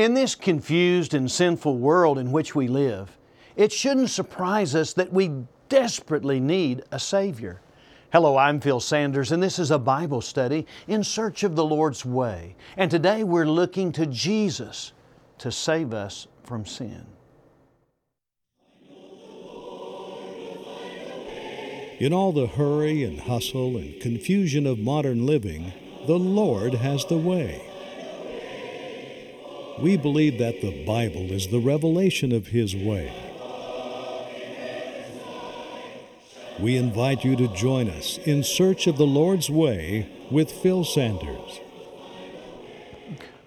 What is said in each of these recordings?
In this confused and sinful world in which we live, it shouldn't surprise us that we desperately need a Savior. Hello, I'm Phil Sanders, and this is a Bible study in search of the Lord's way. And today we're looking to Jesus to save us from sin. In all the hurry and hustle and confusion of modern living, the Lord has the way. We believe that the Bible is the revelation of His way. We invite you to join us in search of the Lord's way with Phil Sanders.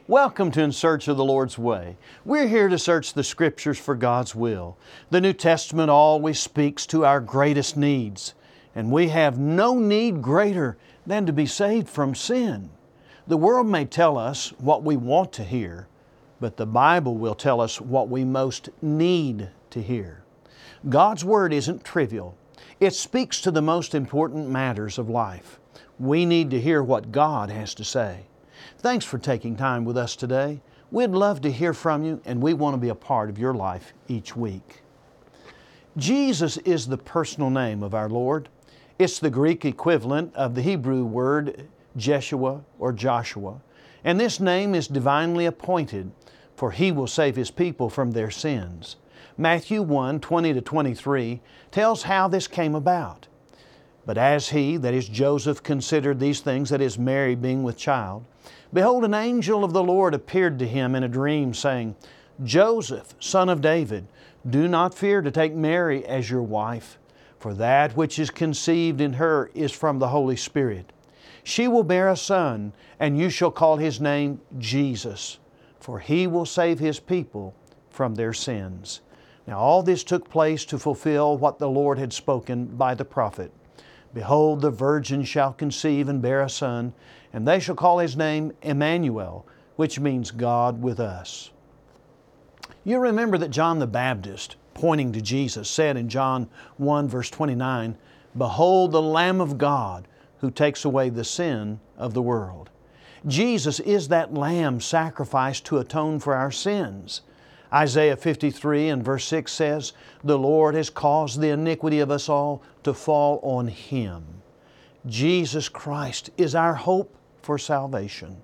Welcome to In Search of the Lord's Way. We're here to search the Scriptures for God's will. The New Testament always speaks to our greatest needs, and we have no need greater than to be saved from sin. The world may tell us what we want to hear, but the Bible will tell us what we most need to hear. God's Word isn't trivial, it speaks to the most important matters of life. We need to hear what God has to say. Thanks for taking time with us today. We'd love to hear from you, and we want to be a part of your life each week. Jesus is the personal name of our Lord. It's the Greek equivalent of the Hebrew word Jeshua or Joshua, and this name is divinely appointed for he will save his people from their sins. Matthew 1 20 to 23 tells how this came about. But as he, that is Joseph, considered these things, that is Mary being with child, behold, an angel of the Lord appeared to him in a dream, saying, Joseph, son of David, do not fear to take Mary as your wife, for that which is conceived in her is from the Holy Spirit. She will bear a son, and you shall call his name Jesus for he will save his people from their sins. Now, all this took place to fulfill what the Lord had spoken by the prophet Behold, the virgin shall conceive and bear a son, and they shall call his name Emmanuel, which means God with us. You remember that John the Baptist, pointing to Jesus, said in John 1, verse 29, Behold the Lamb of God who takes away the sin of the world. Jesus is that lamb sacrificed to atone for our sins. Isaiah 53 and verse 6 says, The Lord has caused the iniquity of us all to fall on Him. Jesus Christ is our hope for salvation.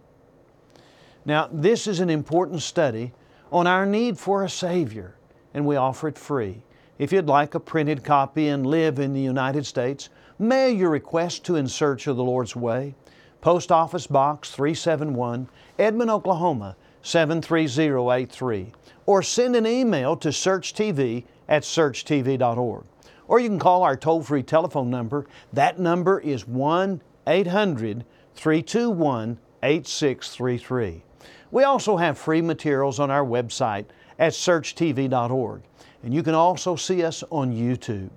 Now, this is an important study on our need for a Savior, and we offer it free. If you'd like a printed copy and live in the United States, mail your request to In Search of the Lord's Way. Post Office Box 371, Edmond, Oklahoma 73083, or send an email to searchtv at searchtv.org. Or you can call our toll free telephone number. That number is 1 800 321 8633. We also have free materials on our website at searchtv.org, and you can also see us on YouTube.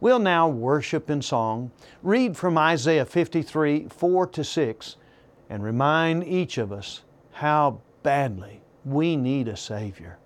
We'll now worship in song, read from Isaiah 53 4 to 6, and remind each of us how badly we need a Savior.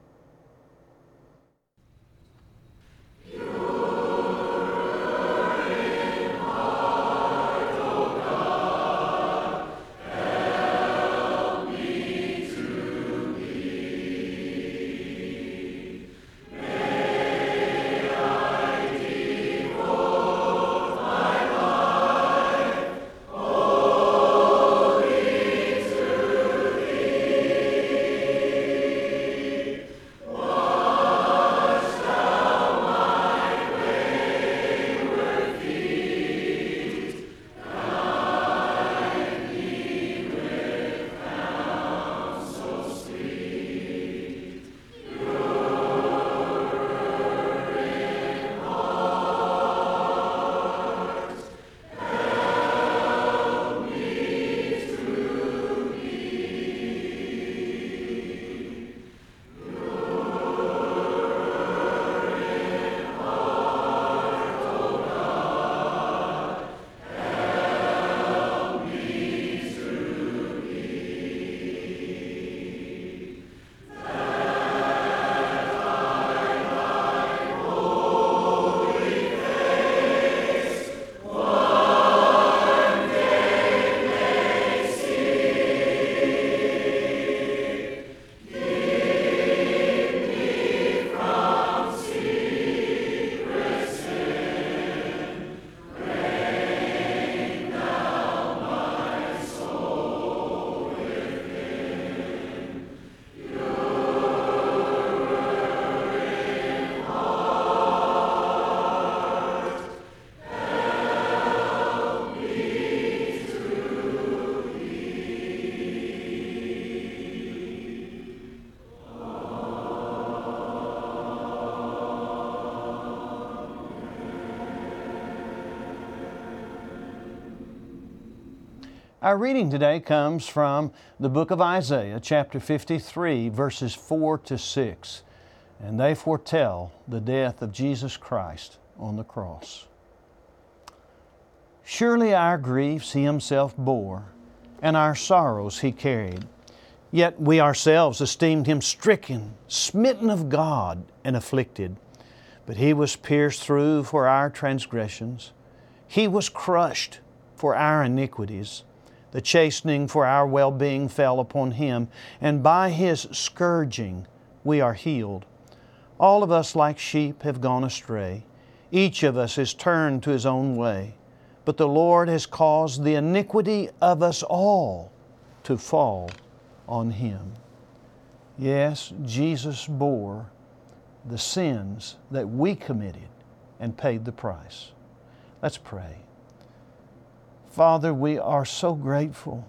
Our reading today comes from the book of Isaiah, chapter 53, verses 4 to 6, and they foretell the death of Jesus Christ on the cross. Surely our griefs He Himself bore, and our sorrows He carried. Yet we ourselves esteemed Him stricken, smitten of God, and afflicted. But He was pierced through for our transgressions, He was crushed for our iniquities. The chastening for our well being fell upon him, and by his scourging we are healed. All of us, like sheep, have gone astray. Each of us has turned to his own way. But the Lord has caused the iniquity of us all to fall on him. Yes, Jesus bore the sins that we committed and paid the price. Let's pray. Father, we are so grateful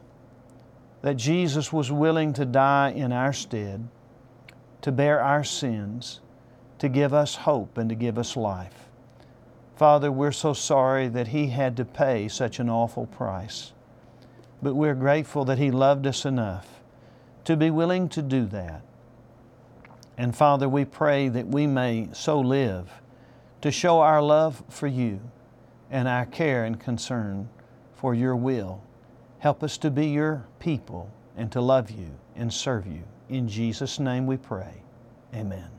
that Jesus was willing to die in our stead, to bear our sins, to give us hope and to give us life. Father, we're so sorry that He had to pay such an awful price. But we're grateful that He loved us enough to be willing to do that. And Father, we pray that we may so live to show our love for you and our care and concern for your will. Help us to be your people and to love you and serve you. In Jesus' name we pray. Amen.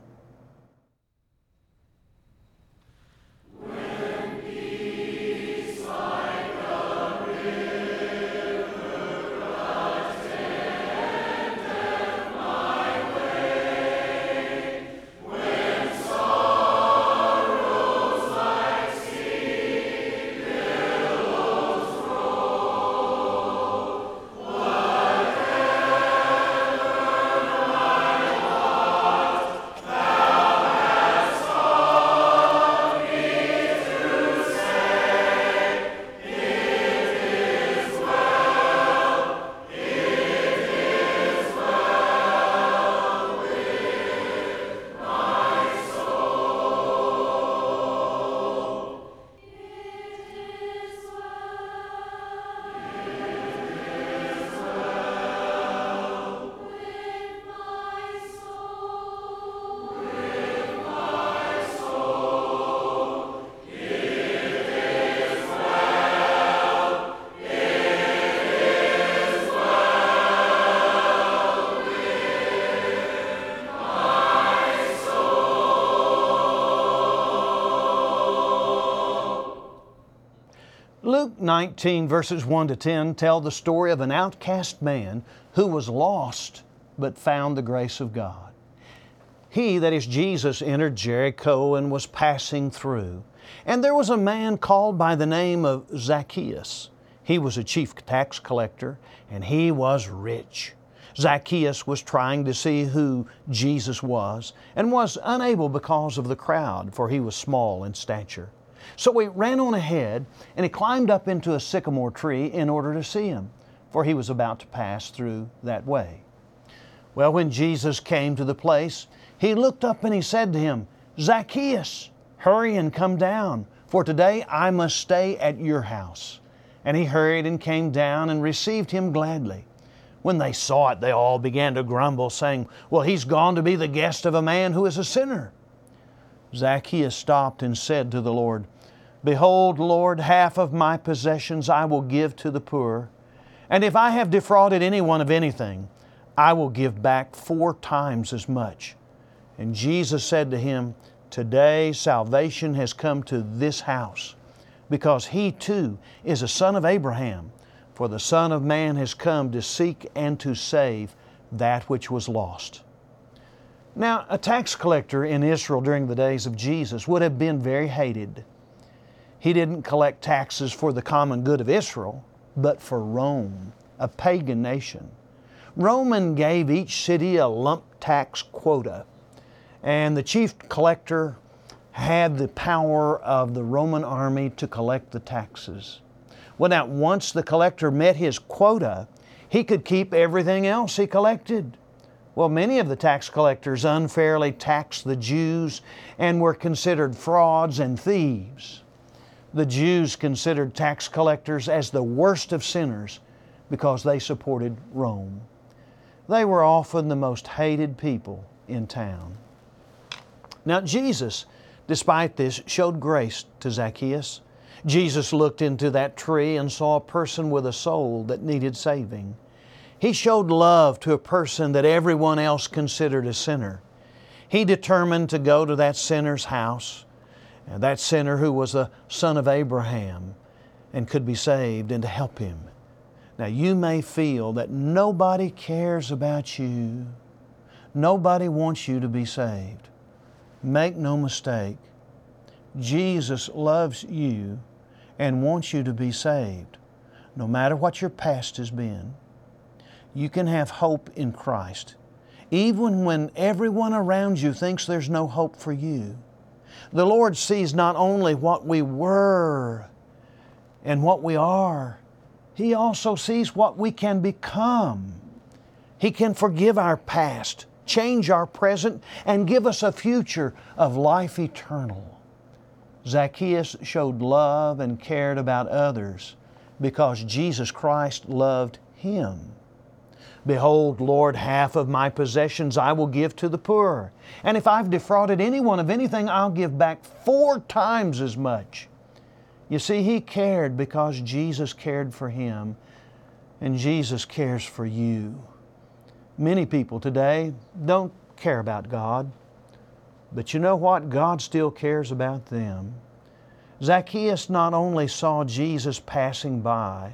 19, verses 1 to 10, tell the story of an outcast man who was lost but found the grace of God. He, that is Jesus, entered Jericho and was passing through. And there was a man called by the name of Zacchaeus. He was a chief tax collector and he was rich. Zacchaeus was trying to see who Jesus was and was unable because of the crowd, for he was small in stature. So he ran on ahead and he climbed up into a sycamore tree in order to see him, for he was about to pass through that way. Well, when Jesus came to the place, he looked up and he said to him, Zacchaeus, hurry and come down, for today I must stay at your house. And he hurried and came down and received him gladly. When they saw it, they all began to grumble, saying, Well, he's gone to be the guest of a man who is a sinner. Zacchaeus stopped and said to the Lord, Behold, Lord, half of my possessions I will give to the poor. And if I have defrauded anyone of anything, I will give back four times as much. And Jesus said to him, Today salvation has come to this house, because he too is a son of Abraham. For the Son of Man has come to seek and to save that which was lost. Now, a tax collector in Israel during the days of Jesus would have been very hated. He didn't collect taxes for the common good of Israel, but for Rome, a pagan nation. Roman gave each city a lump tax quota, and the chief collector had the power of the Roman army to collect the taxes. Well, now, once the collector met his quota, he could keep everything else he collected. Well, many of the tax collectors unfairly taxed the Jews and were considered frauds and thieves the Jews considered tax collectors as the worst of sinners because they supported Rome. They were often the most hated people in town. Now, Jesus, despite this, showed grace to Zacchaeus. Jesus looked into that tree and saw a person with a soul that needed saving. He showed love to a person that everyone else considered a sinner. He determined to go to that sinner's house, that sinner who was a son of Abraham and could be saved, and to help him. Now, you may feel that nobody cares about you, nobody wants you to be saved. Make no mistake, Jesus loves you and wants you to be saved. No matter what your past has been, you can have hope in Christ. Even when everyone around you thinks there's no hope for you, the Lord sees not only what we were and what we are, He also sees what we can become. He can forgive our past, change our present, and give us a future of life eternal. Zacchaeus showed love and cared about others because Jesus Christ loved him. Behold, Lord, half of my possessions I will give to the poor. And if I've defrauded anyone of anything, I'll give back four times as much. You see, he cared because Jesus cared for him, and Jesus cares for you. Many people today don't care about God, but you know what? God still cares about them. Zacchaeus not only saw Jesus passing by,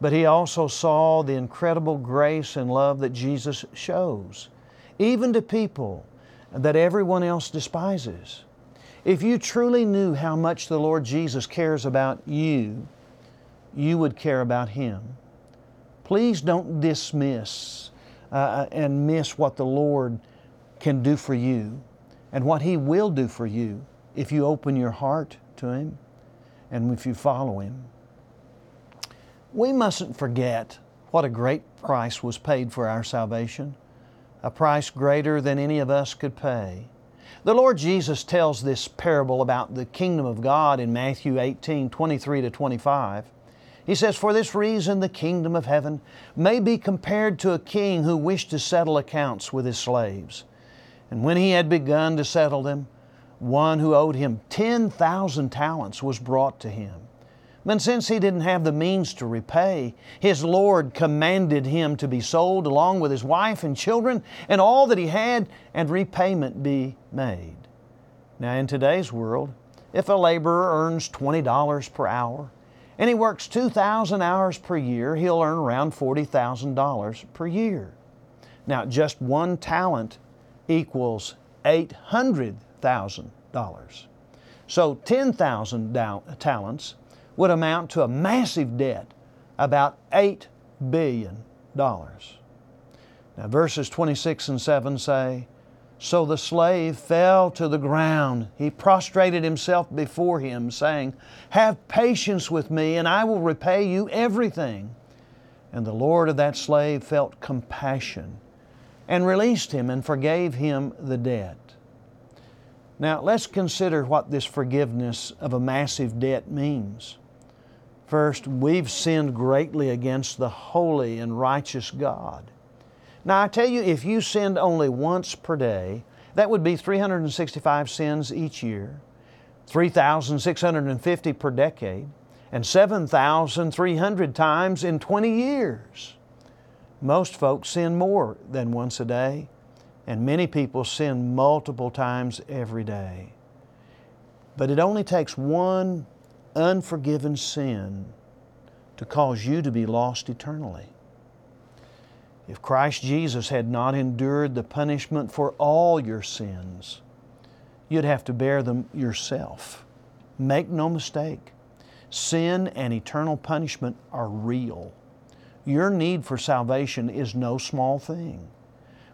but he also saw the incredible grace and love that Jesus shows, even to people that everyone else despises. If you truly knew how much the Lord Jesus cares about you, you would care about Him. Please don't dismiss uh, and miss what the Lord can do for you and what He will do for you if you open your heart to Him and if you follow Him. We mustn't forget what a great price was paid for our salvation, a price greater than any of us could pay. The Lord Jesus tells this parable about the kingdom of God in Matthew 18 23 to 25. He says, For this reason the kingdom of heaven may be compared to a king who wished to settle accounts with his slaves. And when he had begun to settle them, one who owed him 10,000 talents was brought to him. But since he didn't have the means to repay, his Lord commanded him to be sold along with his wife and children and all that he had, and repayment be made. Now, in today's world, if a laborer earns $20 per hour and he works 2,000 hours per year, he'll earn around $40,000 per year. Now, just one talent equals $800,000. So 10,000 talents would amount to a massive debt, about $8 billion. Now, verses 26 and 7 say, So the slave fell to the ground. He prostrated himself before him, saying, Have patience with me, and I will repay you everything. And the Lord of that slave felt compassion and released him and forgave him the debt. Now, let's consider what this forgiveness of a massive debt means. First, we've sinned greatly against the holy and righteous God. Now, I tell you, if you sinned only once per day, that would be 365 sins each year, 3,650 per decade, and 7,300 times in 20 years. Most folks sin more than once a day, and many people sin multiple times every day. But it only takes one unforgiven sin to cause you to be lost eternally. If Christ Jesus had not endured the punishment for all your sins, you'd have to bear them yourself. Make no mistake, sin and eternal punishment are real. Your need for salvation is no small thing.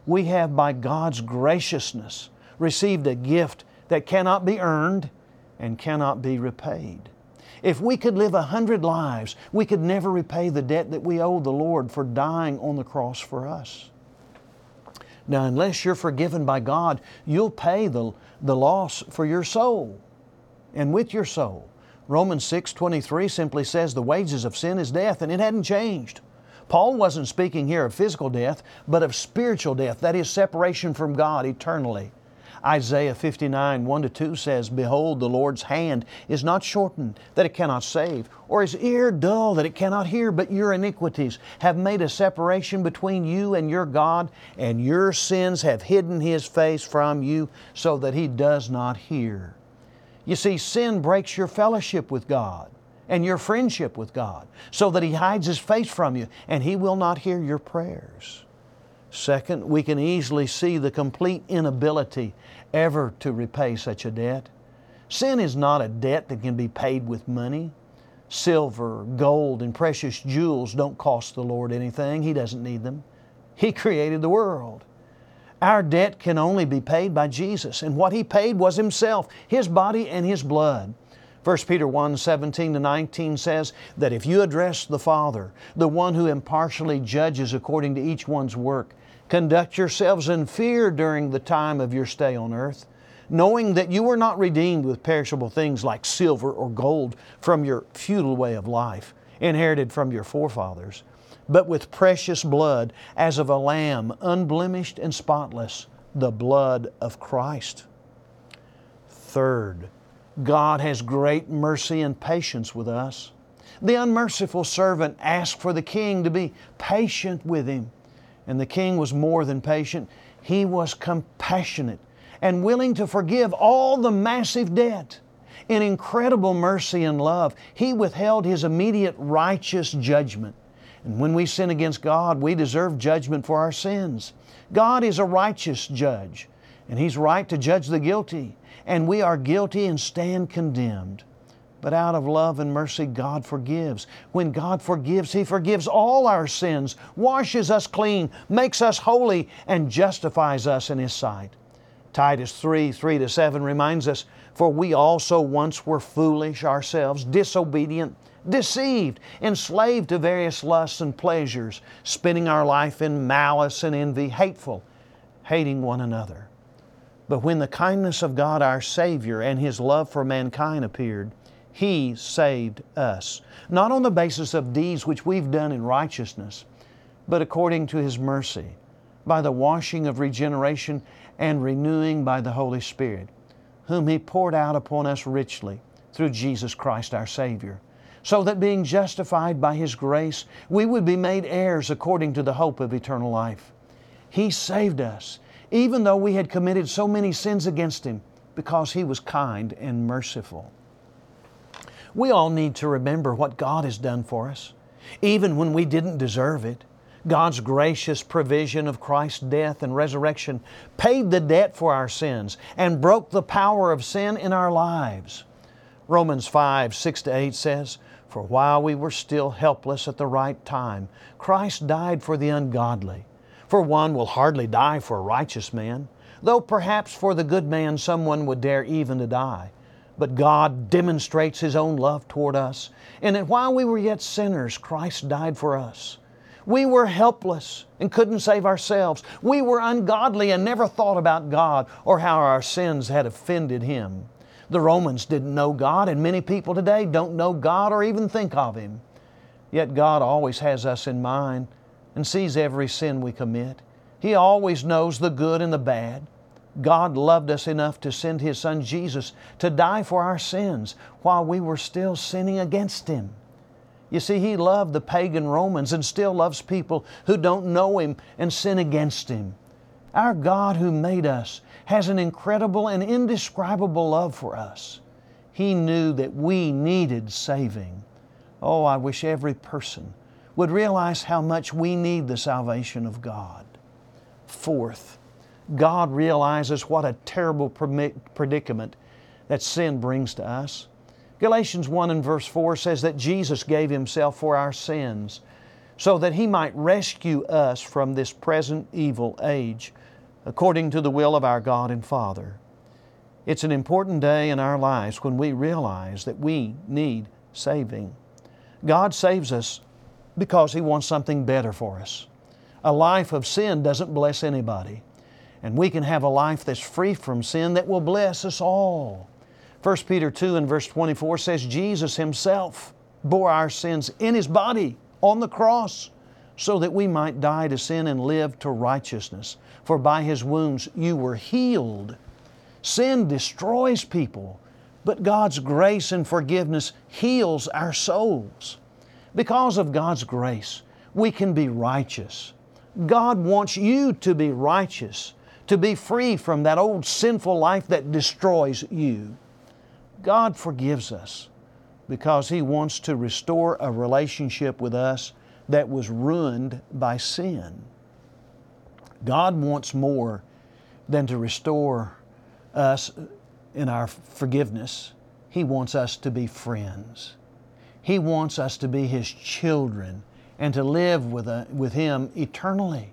We have, by God's graciousness, received a gift that cannot be earned and cannot be repaid. If we could live a hundred lives, we could never repay the debt that we owe the Lord for dying on the cross for us. Now, unless you're forgiven by God, you'll pay the, the loss for your soul and with your soul. Romans 6 23 simply says the wages of sin is death, and it hadn't changed. Paul wasn't speaking here of physical death, but of spiritual death, that is, separation from God eternally. Isaiah 59, 1 to 2 says, Behold, the Lord's hand is not shortened, that it cannot save, or his ear dull, that it cannot hear, but your iniquities have made a separation between you and your God, and your sins have hidden his face from you, so that he does not hear. You see, sin breaks your fellowship with God and your friendship with God, so that He hides His face from you and He will not hear your prayers. Second, we can easily see the complete inability ever to repay such a debt. Sin is not a debt that can be paid with money. Silver, gold, and precious jewels don't cost the Lord anything. He doesn't need them. He created the world. Our debt can only be paid by Jesus, and what He paid was Himself, His body and His blood. 1 Peter 1 17 to 19 says that if you address the Father, the one who impartially judges according to each one's work, conduct yourselves in fear during the time of your stay on earth, knowing that you were not redeemed with perishable things like silver or gold from your futile way of life, inherited from your forefathers, but with precious blood as of a lamb, unblemished and spotless, the blood of Christ. Third, God has great mercy and patience with us. The unmerciful servant asked for the king to be patient with him, and the king was more than patient. He was compassionate and willing to forgive all the massive debt. In incredible mercy and love, He withheld His immediate righteous judgment. And when we sin against God, we deserve judgment for our sins. God is a righteous judge, and He's right to judge the guilty and we are guilty and stand condemned. But out of love and mercy, God forgives. When God forgives, He forgives all our sins, washes us clean, makes us holy, and justifies us in His sight. Titus 3 3 to 7 reminds us, For we also once were foolish ourselves, disobedient, deceived, enslaved to various lusts and pleasures, spending our life in malice and envy, hateful, hating one another. But when the kindness of God our Savior and His love for mankind appeared, He saved us, not on the basis of deeds which we've done in righteousness, but according to His mercy, by the washing of regeneration and renewing by the Holy Spirit, whom He poured out upon us richly through Jesus Christ our Savior, so that being justified by His grace, we would be made heirs according to the hope of eternal life. He saved us even though we had committed so many sins against Him, because He was kind and merciful. We all need to remember what God has done for us, even when we didn't deserve it. God's gracious provision of Christ's death and resurrection paid the debt for our sins and broke the power of sin in our lives. Romans 5 6 to 8 says, For while we were still helpless at the right time, Christ died for the ungodly. For one will hardly die for a righteous man, though perhaps for the good man someone would dare even to die. But God demonstrates His own love toward us, in that while we were yet sinners, Christ died for us. We were helpless and couldn't save ourselves. We were ungodly and never thought about God or how our sins had offended Him. The Romans didn't know God, and many people today don't know God or even think of Him. Yet God always has us in mind and sees every sin we commit. He always knows the good and the bad. God loved us enough to send His Son Jesus to die for our sins while we were still sinning against Him. You see, He loved the pagan Romans and still loves people who don't know Him and sin against Him. Our God who made us has an incredible and indescribable love for us. He knew that we needed saving. Oh, I wish every person would realize how much we need the salvation of God. Fourth, God realizes what a terrible predicament that sin brings to us. Galatians 1 and verse 4 says that Jesus gave Himself for our sins so that He might rescue us from this present evil age according to the will of our God and Father. It's an important day in our lives when we realize that we need saving. God saves us because He wants something better for us. A life of sin doesn't bless anybody. And we can have a life that's free from sin that will bless us all. 1 Peter 2 and verse 24 says, Jesus Himself bore our sins in His body on the cross so that we might die to sin and live to righteousness. For by His wounds you were healed. Sin destroys people, but God's grace and forgiveness heals our souls. Because of God's grace, we can be righteous. God wants you to be righteous, to be free from that old sinful life that destroys you. God forgives us because He wants to restore a relationship with us that was ruined by sin. God wants more than to restore us in our forgiveness. He wants us to be friends. He wants us to be His children and to live with, a, with Him eternally.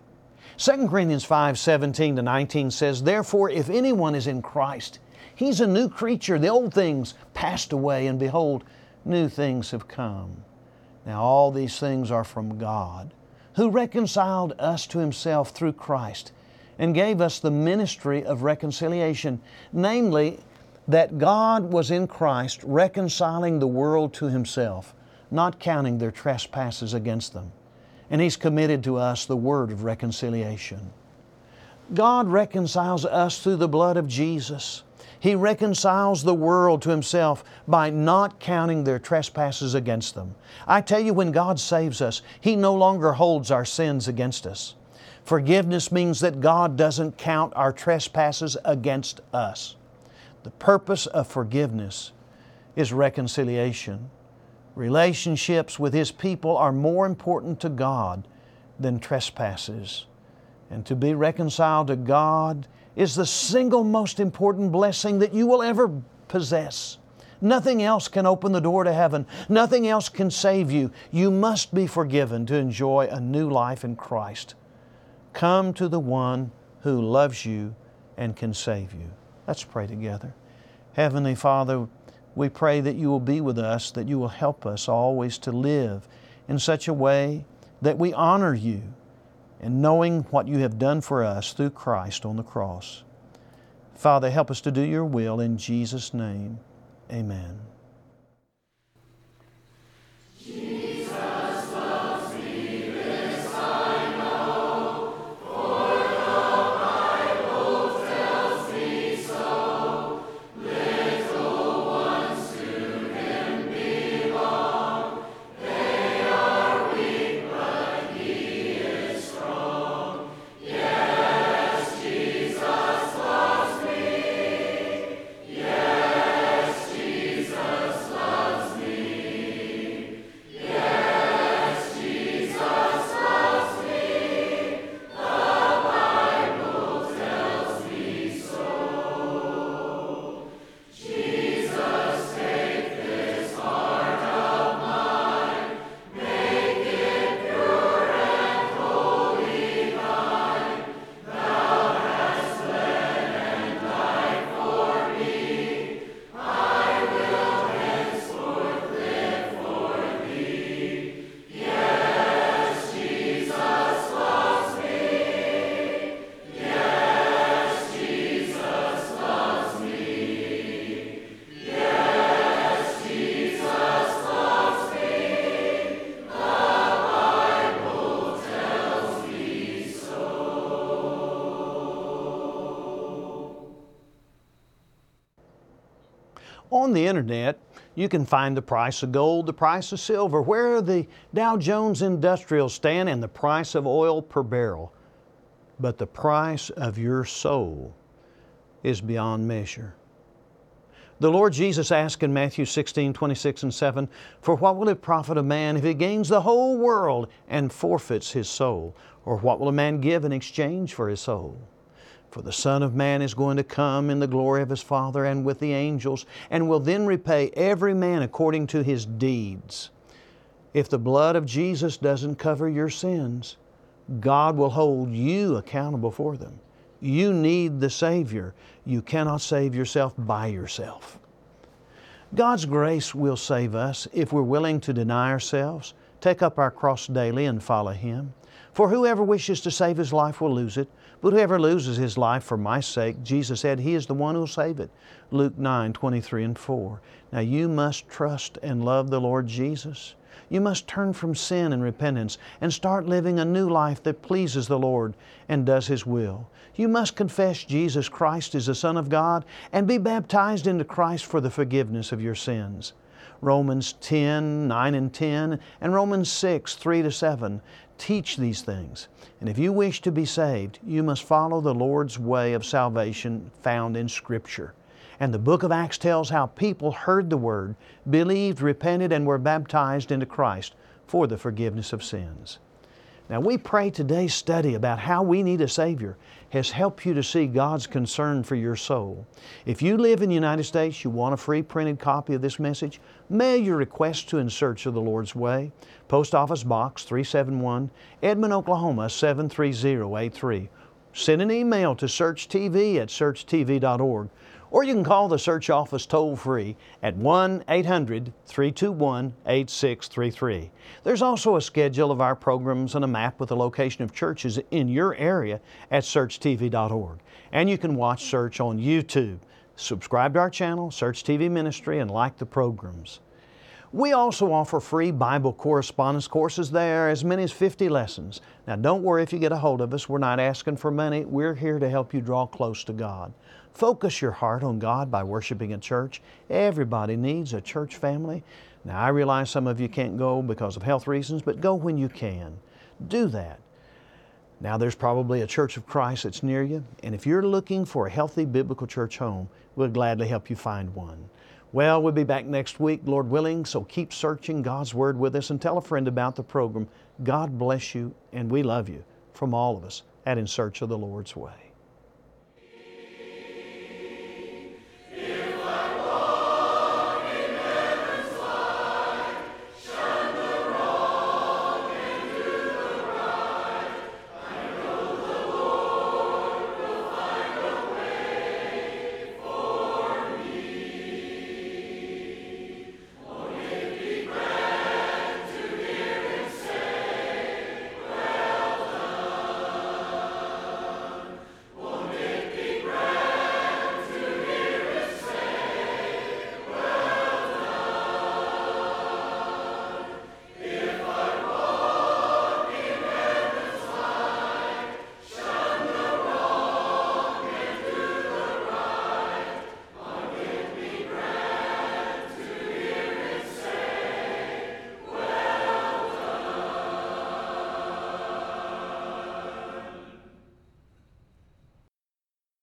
2 Corinthians 5 17 to 19 says, Therefore, if anyone is in Christ, he's a new creature. The old things passed away, and behold, new things have come. Now, all these things are from God, who reconciled us to Himself through Christ and gave us the ministry of reconciliation, namely, that God was in Christ reconciling the world to Himself, not counting their trespasses against them. And He's committed to us the word of reconciliation. God reconciles us through the blood of Jesus. He reconciles the world to Himself by not counting their trespasses against them. I tell you, when God saves us, He no longer holds our sins against us. Forgiveness means that God doesn't count our trespasses against us. The purpose of forgiveness is reconciliation. Relationships with His people are more important to God than trespasses. And to be reconciled to God is the single most important blessing that you will ever possess. Nothing else can open the door to heaven. Nothing else can save you. You must be forgiven to enjoy a new life in Christ. Come to the one who loves you and can save you. Let's pray together. Heavenly Father, we pray that you will be with us, that you will help us always to live in such a way that we honor you and knowing what you have done for us through Christ on the cross. Father, help us to do your will in Jesus' name. Amen. Internet, you can find the price of gold, the price of silver, where the Dow Jones Industrial stand, and the price of oil per barrel. But the price of your soul is beyond measure. The Lord Jesus asked in Matthew 16, 26 and 7, For what will it profit a man if he gains the whole world and forfeits his soul? Or what will a man give in exchange for his soul? For the Son of Man is going to come in the glory of His Father and with the angels, and will then repay every man according to his deeds. If the blood of Jesus doesn't cover your sins, God will hold you accountable for them. You need the Savior. You cannot save yourself by yourself. God's grace will save us if we're willing to deny ourselves, take up our cross daily, and follow Him. For whoever wishes to save his life will lose it, but whoever loses his life for my sake, Jesus said, He is the one who'll save it. Luke 9, 23 and 4. Now you must trust and love the Lord Jesus. You must turn from sin and repentance and start living a new life that pleases the Lord and does His will. You must confess Jesus Christ is the Son of God and be baptized into Christ for the forgiveness of your sins. Romans 10, 9 and 10, and Romans 6, 3 to 7 teach these things. And if you wish to be saved, you must follow the Lord's way of salvation found in Scripture. And the book of Acts tells how people heard the Word, believed, repented, and were baptized into Christ for the forgiveness of sins. Now, we pray today's study about how we need a Savior has helped you to see God's concern for your soul. If you live in the United States, you want a free printed copy of this message, mail your request to In Search of the Lord's Way, Post Office Box 371, Edmond, Oklahoma 73083. Send an email to searchtv at searchtv.org or you can call the search office toll free at 1 800 321 8633. There's also a schedule of our programs and a map with the location of churches in your area at searchtv.org. And you can watch Search on YouTube. Subscribe to our channel, Search TV Ministry, and like the programs. We also offer free Bible correspondence courses there, as many as 50 lessons. Now, don't worry if you get a hold of us. We're not asking for money. We're here to help you draw close to God. Focus your heart on God by worshiping at church. Everybody needs a church family. Now, I realize some of you can't go because of health reasons, but go when you can. Do that. Now, there's probably a Church of Christ that's near you, and if you're looking for a healthy biblical church home, we'll gladly help you find one. Well, we'll be back next week, Lord willing, so keep searching God's Word with us and tell a friend about the program. God bless you, and we love you from all of us at In Search of the Lord's Way.